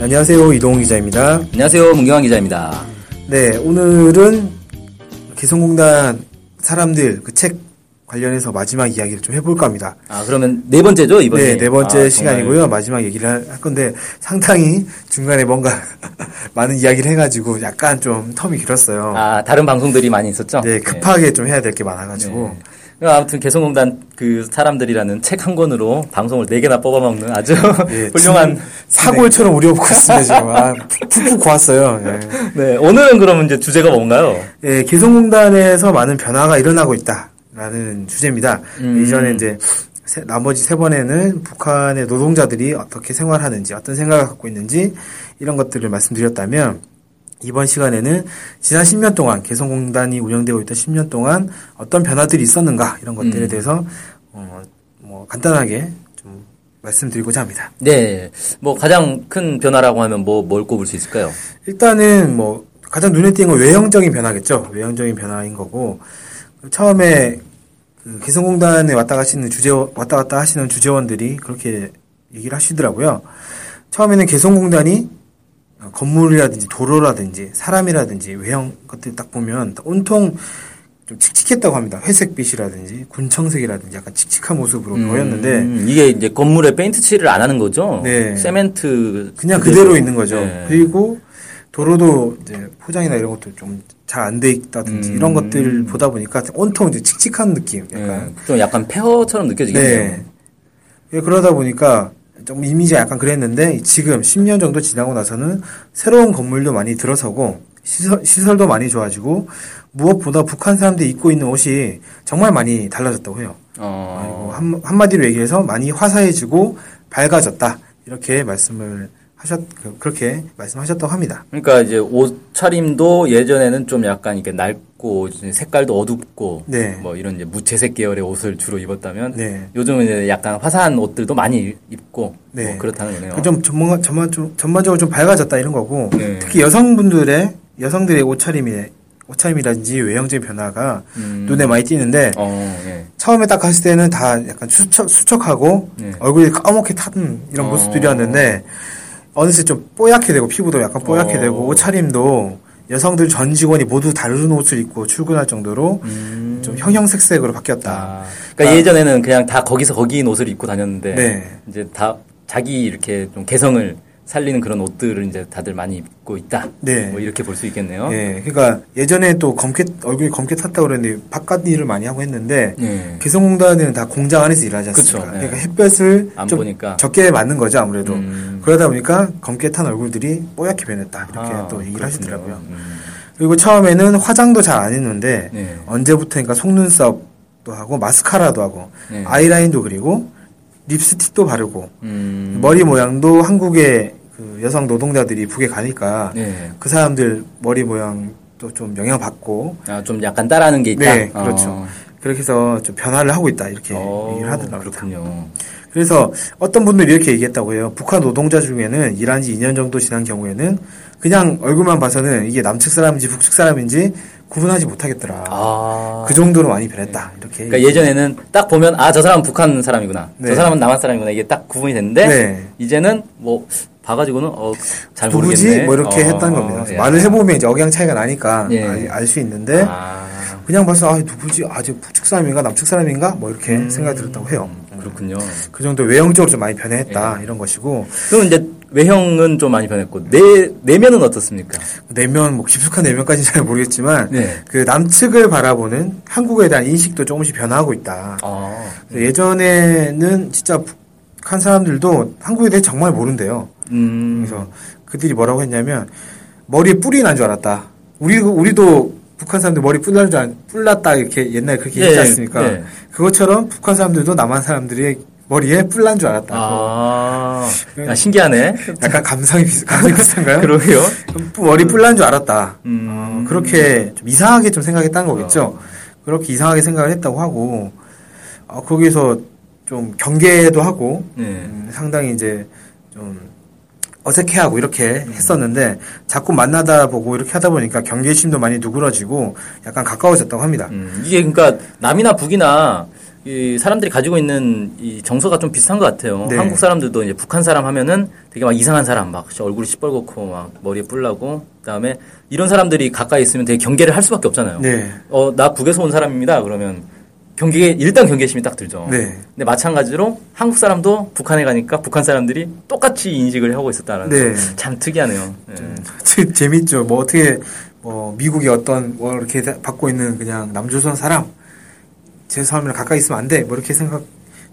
안녕하세요. 이동훈 기자입니다. 안녕하세요. 문경환 기자입니다. 네, 오늘은 개성공단 사람들 그 책 관련해서 마지막 이야기를 좀 해볼까 합니다. 아, 그러면 네 번째죠, 이번에? 네, 네 번째 아, 시간이고요. 마지막 얘기를 할- 할 건데 상당히 중간에 뭔가 많은 이야기를 해가지고 약간 좀 텀이 길었어요. 아, 다른 방송들이 많이 있었죠? 네, 급하게 좀 해야 될 게 많아가지고. 네. 아무튼 개성공단 그 사람들이라는 책 한 권으로 방송을 네 개나 뽑아먹는 아주 예, 훌륭한 진- 사골처럼 우려보고 있습니다, 지금. 아, 푹푹 고왔어요. 예. 네, 오늘은 그러면 이제 주제가 뭔가요? 예, 개성공단에서 많은 변화가 일어나고 있다라는 주제입니다. 음. 이전에 이제 세- 나머지 세 번에는 북한의 노동자들이 어떻게 생활하는지, 어떤 생각을 갖고 있는지 이런 것들을 말씀드렸다면 이번 시간에는 지난 10년 동안 개성공단이 운영되고 있던 10년 동안 어떤 변화들이 있었는가 이런 것들에 음. 대해서 어, 뭐 간단하게 좀 말씀드리고자 합니다. 네, 뭐 가장 큰 변화라고 하면 뭐 뭘 꼽을 수 있을까요? 일단은 뭐 가장 눈에 띄는 건 외형적인 변화겠죠. 외형적인 변화인 거고 처음에 그 개성공단에 왔다 가시는 주재 왔다 갔다 하시는 주재원들이 그렇게 얘기를 하시더라고요. 처음에는 개성공단이 건물이라든지 도로라든지 사람이라든지 외형 것들 딱 보면 온통 좀 칙칙했다고 합니다. 회색빛이라든지 군청색이라든지 약간 칙칙한 모습으로 보였는데 음, 이게 이제 건물에 페인트 칠을 안 하는 거죠? 네. 세멘트. 그냥 그대로 있는 거죠. 네. 그리고 도로도 이제 포장이나 이런 것도 좀 잘 안 돼 있다든지 음. 이런 것들 보다 보니까 온통 이제 칙칙한 느낌. 약간. 네, 좀 약간 폐허처럼 느껴지겠네요. 네. 예, 그러다 보니까 좀 이미지가 약간 그랬는데 지금 10년 정도 지나고 나서는 새로운 건물도 많이 들어서고 시설, 시설도 많이 좋아지고 무엇보다 북한 사람들이 입고 있는 옷이 정말 많이 달라졌다고 해요. 어, 한, 한마디로 얘기해서 많이 화사해지고 밝아졌다. 이렇게 말씀을 하셨, 그- 그렇게 말씀하셨다고 합니다. 그러니까 이제 옷차림도 예전에는 좀 약간 이렇게 낡고 색깔도 어둡고 네. 뭐 이런 이제 무채색 계열의 옷을 주로 입었다면 네. 요즘은 이제 약간 화사한 옷들도 많이 입고 네. 뭐 그렇다는 거네요. 그좀 전문, 전만, 좀, 전반적으로 좀 밝아졌다 이런 거고, 네. 특히 여성분들의, 여성들의 옷차림이, 옷차림이라든지 외형적인 변화가 음. 눈에 많이 띄는데, 어, 예. 처음에 딱 갔을 때는 다 약간 수척, 수척하고, 네. 얼굴이 까맣게 탄 이런 어. 모습들이었는데, 어느새 좀 뽀얗게 되고, 피부도 약간 뽀얗게 어. 되고, 옷차림도 여성들 전 직원이 모두 다른 옷을 입고 출근할 정도로 좀 형형색색으로 바뀌었다. 음. 아, 그러니까 예전에는 그냥 다 거기서 거기인 옷을 입고 다녔는데 네. 이제 다 자기 이렇게 좀 개성을 살리는 그런 옷들을 이제 다들 많이 입고 있다. 네. 뭐 이렇게 볼 수 있겠네요. 예, 그러니까 예전에 또 검게 얼굴이 검게 탔다고 그랬는데 바깥 일을 많이 하고 했는데 네. 개성공단은 다 공장 안에서 일하지 않습니까? 그쵸, 예. 그러니까 햇볕을 안좀 보니까. 적게 맞는 거죠 아무래도 음. 그러다 보니까 검게 탄 얼굴들이 뽀얗게 변했다 이렇게 아, 또 얘기를. 하시더라고요. 음. 그리고 처음에는 화장도 잘 안 했는데 네. 언제부터인가 속눈썹도 하고 마스카라도 하고 네. 아이라인도 그리고 립스틱도 바르고 음. 머리 모양도 한국의 그 여성 노동자들이 북에 가니까 네. 그 사람들 머리 모양도 좀 영향받고 아, 좀 약간 따라하는 게 있다. 네 그렇죠 어. 그렇게 해서 좀 변화를 하고 있다 이렇게 어, 얘기를 하더라고요 그렇군요. 그래서 어떤 분들이 이렇게 얘기했다고 해요 북한 노동자 중에는 일한 지 2년 정도 지난 경우에는 그냥 얼굴만 봐서는 이게 남측 사람인지 북측 사람인지 구분하지 못하겠더라 아. 그 정도로 많이 변했다 이렇게 그러니까 예전에는 딱 보면 아 저 사람은 북한 사람이구나. 네. 저 사람은 남한 사람이구나. 이게 딱 구분이 됐는데 네. 이제는 뭐 봐가지고는 어, 잘 누구지 모르겠네. 뭐 이렇게 어, 했다는 겁니다 야. 말을 해보면 이제 억양 차이가 나니까 예. 알수 있는데 아, 그냥 봐서 아 누구지 아저 북측 사람인가 남측 사람인가 뭐 이렇게 음. 생각이 들었다고 해요 그렇군요. 그 정도 외형적으로 좀 많이 변했다 예. 이런 것이고 그럼 이제 외형은 좀 많이 변했고 내 내면은 어떻습니까? 내면 뭐 깊숙한 내면까지는 잘 모르겠지만 네. 그 남측을 바라보는 한국에 대한 인식도 조금씩 변화하고 있다. 아, 예전에는 진짜 북 한 사람들도 한국에 대해 정말 모른대요. 음, 그래서 그들이 뭐라고 했냐면 머리에 뿔이 난 줄 알았다. 우리 우리도 북한 사람들 머리 뿔 난줄 알, 뿔 났다 이렇게 옛날에 그렇게 예, 얘기했지 않습니까? 예. 그것처럼 북한 사람들도 남한 사람들의 머리에 뿔 난 줄 알았다. 아, 야, 신기하네. 약간 감성이 비슷, 감성이 비슷한가요? 그러게요. 머리 뿔 난 줄 알았다. 음. 어, 그렇게 좀 이상하게 좀 생각했다는 거겠죠. 그렇게 이상하게 생각을 했다고 하고, 어, 거기서 좀 경계도 하고, 네. 음, 상당히 이제 좀 어색해하고 이렇게 했었는데, 자꾸 만나다 보고 이렇게 하다 보니까 경계심도 많이 누그러지고, 약간 가까워졌다고 합니다. 음, 이게 그러니까 남이나 북이나 이 사람들이 가지고 있는 이 정서가 좀 비슷한 것 같아요. 네. 한국 사람들도 이제 북한 사람 하면은 되게 막 이상한 사람 막 얼굴이 시뻘겋고 막 머리에 뿔나고 그다음에 이런 사람들이 가까이 있으면 되게 경계를 할 수밖에 없잖아요. 네. 어, 나 북에서 온 사람입니다. 그러면 경계 일단 경계심이 딱 들죠. 네. 근데 마찬가지로 한국 사람도 북한에 가니까 북한 사람들이 똑같이 인식을 하고 있었다는 네. 참 특이하네요. 예. 재- 재밌죠. 뭐 어떻게 뭐 미국의 어떤 뭐 이렇게 받고 있는 그냥 남조선 사람 제 사람이랑 가까이 있으면 안 돼. 뭐 이렇게 생각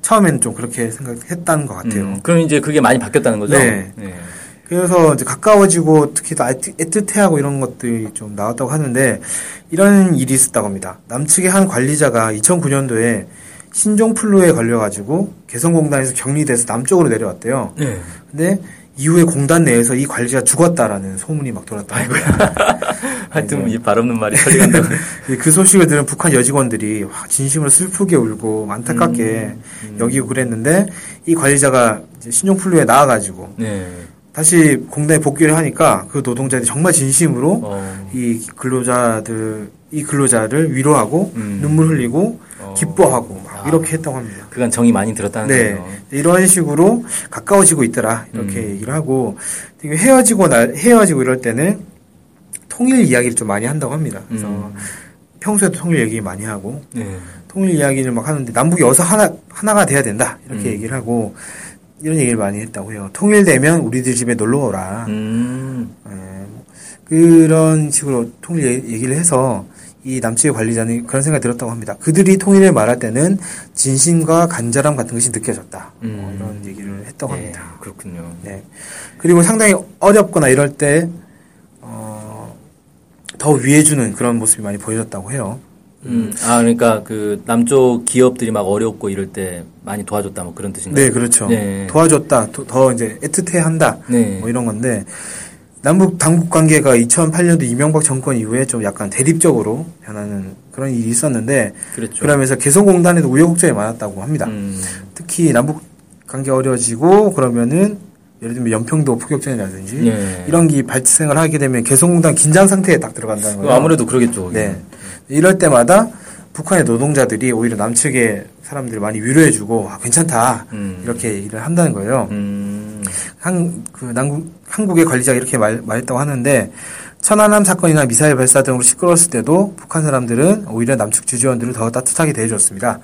처음에는 좀 그렇게 생각했다는 것 같아요. 음, 그럼 이제 그게 많이 바뀌었다는 거죠? 네. 그래서 이제 가까워지고 특히 또 애틋- 애틋해하고 이런 것들이 좀 나왔다고 하는데 이런 일이 있었다고 합니다. 남측의 한 관리자가 2009년도에 신종플루에 걸려가지고 개성공단에서 격리돼서 남쪽으로 내려왔대요. 네. 근데 이후에 공단 내에서 이 관리자가 죽었다라는 소문이 막 돌았다는 거예요. 하여튼 이 발 없는 말이 설리간다. 그 소식을 들은 북한 여직원들이 와, 진심으로 슬프게 울고 안타깝게 음. 여기고 그랬는데 이 관리자가 신종플루에 나와가지고 네. 다시 공단에 복귀를 하니까 그 노동자들이 정말 진심으로 어. 이 근로자들 이 근로자를 위로하고 음. 눈물 흘리고 어. 기뻐하고 막 아. 이렇게 했다고 합니다. 그간 정이 많이 들었다는 네. 거예요. 이런 식으로 가까워지고 있더라. 이렇게 음. 얘기를 하고 되게 헤어지고 나, 헤어지고 이럴 때는 통일 이야기를 좀 많이 한다고 합니다. 그래서 음. 평소에도 통일 얘기 많이 하고 네. 통일 이야기를 막 하는데 남북이 어서 하나 하나가 돼야 된다. 이렇게 음. 얘기를 하고 이런 얘기를 많이 했다고 해요. 통일되면 우리들 집에 놀러 오라. 음. 예, 뭐 그런 식으로 통일 얘- 얘기를 해서 이 남측의 관리자는 그런 생각이 들었다고 합니다. 그들이 통일을 말할 때는 진심과 간절함 같은 것이 느껴졌다. 뭐 음. 이런 얘기를 했다고 네, 합니다. 그렇군요. 네. 그리고 상당히 어렵거나 이럴 때, 어, 더 위해주는 그런 모습이 많이 보여졌다고 해요. 음. 아, 그러니까 그 남쪽 기업들이 막 어렵고 이럴 때 많이 도와줬다 뭐 그런 뜻인가요? 네, 그렇죠. 네. 도와줬다, 더, 더 이제 애틋해 한다, 네. 뭐 이런 건데, 남북 당국 관계가 2008년도 이명박 정권 이후에 좀 약간 대립적으로 변하는 그런 일이 있었는데, 그렇죠. 그러면서 개성공단에도 우여곡절이 많았다고 합니다. 음. 특히 남북 관계 어려워지고 그러면은 예를 들면 연평도 포격전이라든지 네. 이런 게 발생을 하게 되면 개성공단 긴장 상태에 딱 들어간다는 거예요. 아무래도 그러겠죠. 네. 이럴 때마다 북한의 노동자들이 오히려 남측의 사람들을 많이 위로해주고 아, 괜찮다 음. 이렇게 얘기를 한다는 거예요. 음. 한, 그, 남국, 한국의 관리자가 이렇게 말, 말했다고 하는데, 천안함 사건이나 미사일 발사 등으로 시끄러웠을 때도 북한 사람들은 오히려 남측 주지원들을 더 따뜻하게 대해줬습니다.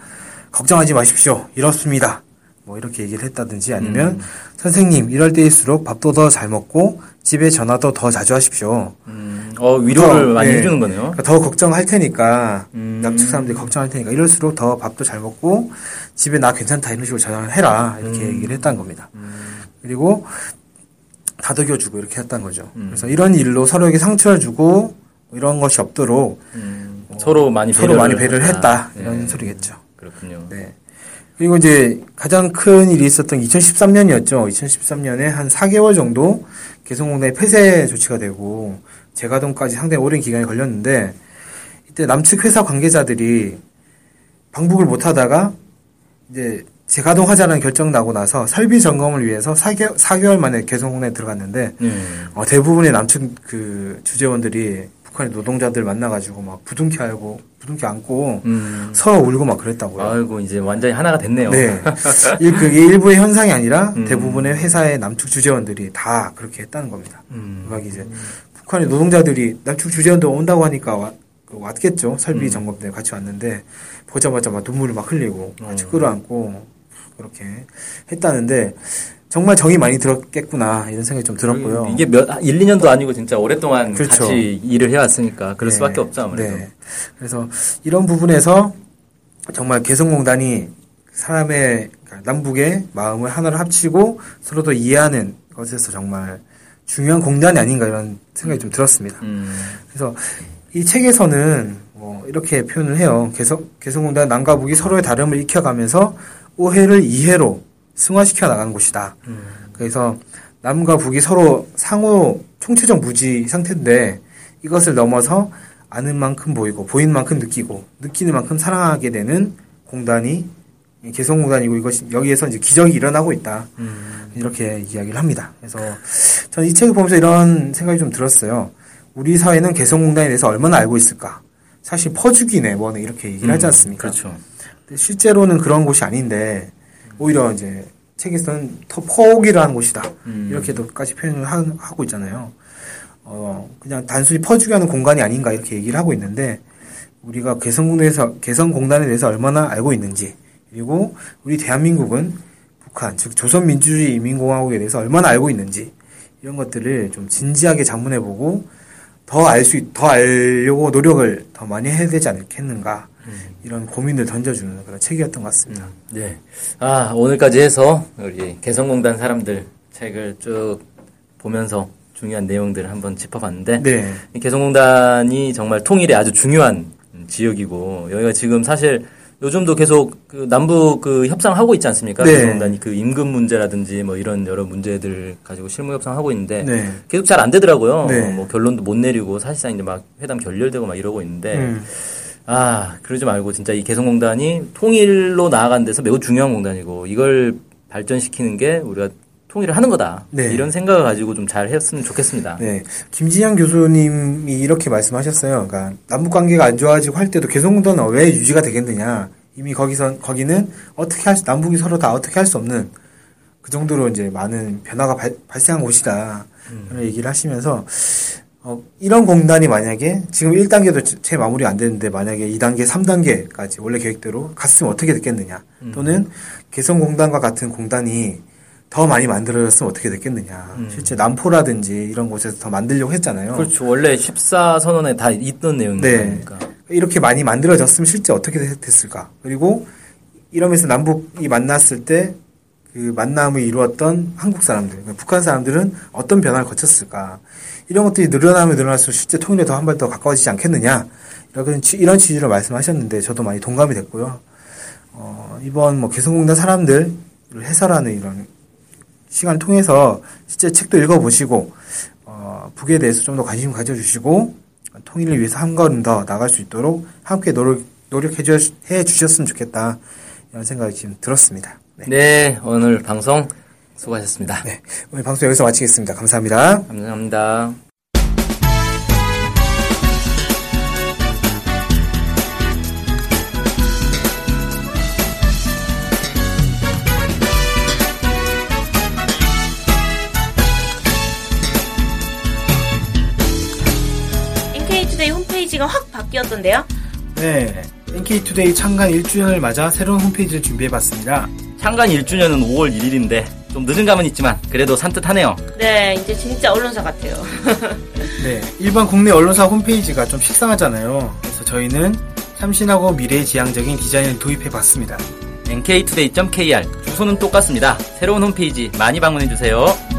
걱정하지 마십시오. 이렇습니다. 뭐 이렇게 얘기를 했다든지 아니면 선생님 이럴 때일수록 밥도 더 잘 먹고 집에 전화도 더 자주 하십시오. 음. 어, 위로를 더, 많이 네. 해주는 거네요. 그러니까 더 걱정할 테니까 음. 남측 사람들이 걱정할 테니까 이럴수록 더 밥도 잘 먹고 집에 나 괜찮다 이런 식으로 전화를 해라 이렇게 음. 얘기를 했다는 겁니다. 그리고 다독여주고 이렇게 했다는 거죠. 음. 그래서 이런 일로 서로에게 상처를 주고 이런 것이 없도록 음. 서로 많이 서로 배려를 많이 배려를 했다 네. 이런 소리겠죠. 그렇군요. 네. 그리고 이제 가장 큰 일이 있었던 2013년이었죠. 2013년에 한 4개월 정도 개성공단이 폐쇄 조치가 되고 재가동까지 상당히 오랜 기간이 걸렸는데 이때 남측 회사 관계자들이 방북을 못 하다가 이제 재가동하자는 결정 나고 나서 설비 점검을 위해서 4개월, 4개월 만에 개성공단에 들어갔는데 네. 어, 대부분의 남측 그 주재원들이 북한의 노동자들 만나가지고 막 부둥켜 알고 부둥켜 안고 음. 서로 울고 막 그랬다고요. 아이고 이제 완전히 하나가 됐네요. 네. 일- 그게 일부의 현상이 아니라 음. 대부분의 회사의 남측 주재원들이 다 그렇게 했다는 겁니다. 음. 음악이 이제 북한의 노동자들이 남측 주재원도 온다고 하니까 와- 그 왔겠죠. 설비 음. 점검 때문에 같이 왔는데 보자마자 막 눈물을 막 흘리고 같이 어. 끌어안고 그렇게 했다는데 정말 정이 많이 들었겠구나 이런 생각이 좀 들었고요. 이게 몇 1, 2년도 아니고 진짜 오랫동안 그렇죠. 같이 일을 해왔으니까 그럴 네. 수밖에 없죠 아무래도. 네. 그래서 이런 부분에서 정말 개성공단이 사람의 그러니까 남북의 마음을 하나로 합치고 서로 더 이해하는 것에서 정말 중요한 공단이 아닌가 이런 생각이 좀 들었습니다. 음. 그래서 이 책에서는 뭐 이렇게 표현을 해요. 개성, 개성공단 남과 북이 서로의 다름을 익혀가면서 오해를 이해로 승화시켜 나가는 곳이다. 그래서 남과 북이 서로 상호 총체적 무지 상태인데 이것을 넘어서 아는 만큼 보이고 보이는 만큼 느끼고 느끼는 만큼 사랑하게 되는 공단이 개성공단이고 이것이 여기에서 이제 기적이 일어나고 있다. 이렇게 이야기를 합니다. 그래서 저는 이 책을 보면서 이런 생각이 좀 들었어요. 우리 사회는 개성공단에 대해서 얼마나 알고 있을까? 사실 퍼주기네 뭐네 이렇게 얘기를 하지 않습니까? 그렇죠. 실제로는 그런 곳이 아닌데 오히려 이제 책에서는 더 하는 곳이다 음. 이렇게도까지 표현을 하, 하고 있잖아요. 어 그냥 단순히 퍼주기 하는 공간이 아닌가 이렇게 얘기를 하고 있는데 우리가 개성공단에서 개성공단에 대해서 얼마나 알고 있는지 그리고 우리 대한민국은 북한 즉 조선민주주의 인민공화국에 대해서 얼마나 알고 있는지 이런 것들을 좀 진지하게 자문해보고 더 알 수, 더 알려고 노력을 더 많이 해야 되지 않겠는가. 이런 고민을 던져주는 그런 책이었던 것 같습니다. 네. 아, 오늘까지 해서 우리 개성공단 사람들 책을 쭉 보면서 중요한 내용들을 한번 짚어봤는데 네. 이 개성공단이 정말 통일에 아주 중요한 지역이고 여기가 지금 사실 요즘도 계속 그 남북 그 협상하고 있지 않습니까? 네. 개성공단이 그 임금 문제라든지 뭐 이런 여러 문제들 가지고 실무 협상하고 있는데 네. 계속 잘 안 되더라고요. 네. 뭐 결론도 못 내리고 사실상 이제 막 회담 결렬되고 막 이러고 있는데 음. 아, 그러지 말고 진짜 이 개성공단이 통일로 나아가는 데서 매우 중요한 공단이고 이걸 발전시키는 게 우리가 통일을 하는 거다. 네. 이런 생각을 가지고 좀 잘 했으면 좋겠습니다. 네. 김진양 교수님이 이렇게 말씀하셨어요. 그러니까 남북 관계가 안 좋아지고 할 때도 개성공단은 왜 유지가 되겠느냐. 이미 거기서 거기는 어떻게 할 수, 남북이 서로 다 어떻게 할 수 없는 그 정도로 이제 많은 변화가 발, 발생한 곳이다. 그런 얘기를 하시면서 어, 이런 공단이 만약에 지금 1단계도 채 마무리 안 되는데 만약에 2단계, 3단계까지 원래 계획대로 갔으면 어떻게 됐겠느냐. 또는 개성공단과 같은 공단이 더 많이 만들어졌으면 어떻게 됐겠느냐. 실제 남포라든지 이런 곳에서 더 만들려고 했잖아요. 그렇죠. 원래 14선언에 다 있던 네. 내용이니까. 이렇게 많이 만들어졌으면 실제 어떻게 됐- 됐을까? 그리고 이러면서 남북이 만났을 때 그 만남을 이루었던 한국 사람들, 그러니까 북한 사람들은 어떤 변화를 거쳤을까? 이런 것들이 늘어나면 늘어날수록 실제 통일에 더 한 발 더 가까워지지 않겠느냐? 이런, 취- 이런 취지로 말씀하셨는데 저도 많이 동감이 됐고요. 어, 이번 뭐 개성공단 사람들을 해설하는 이런 시간을 통해서 실제 책도 읽어보시고, 어, 북에 대해서 좀 더 관심 가져주시고, 통일을 위해서 한 걸음 더 나갈 수 있도록 함께 노력, 노력해 주셨으면 좋겠다. 이런 생각이 지금 들었습니다. 네. 네, 오늘 방송 수고하셨습니다. 네. 오늘 방송 여기서 마치겠습니다. 감사합니다. 감사합니다. NK투데이 홈페이지가 확 바뀌었던데요? 네. NK투데이 창간 1주년을 맞아 새로운 홈페이지를 준비해봤습니다. 창간 1주년은 5월 1일인데 좀 늦은 감은 있지만 그래도 산뜻하네요. 네, 이제 진짜 언론사 같아요. 네. 일반 국내 언론사 홈페이지가 좀 식상하잖아요. 그래서 저희는 참신하고 미래지향적인 디자인을 도입해봤습니다. nktoday.kr 주소는 똑같습니다. 새로운 홈페이지 많이 방문해주세요.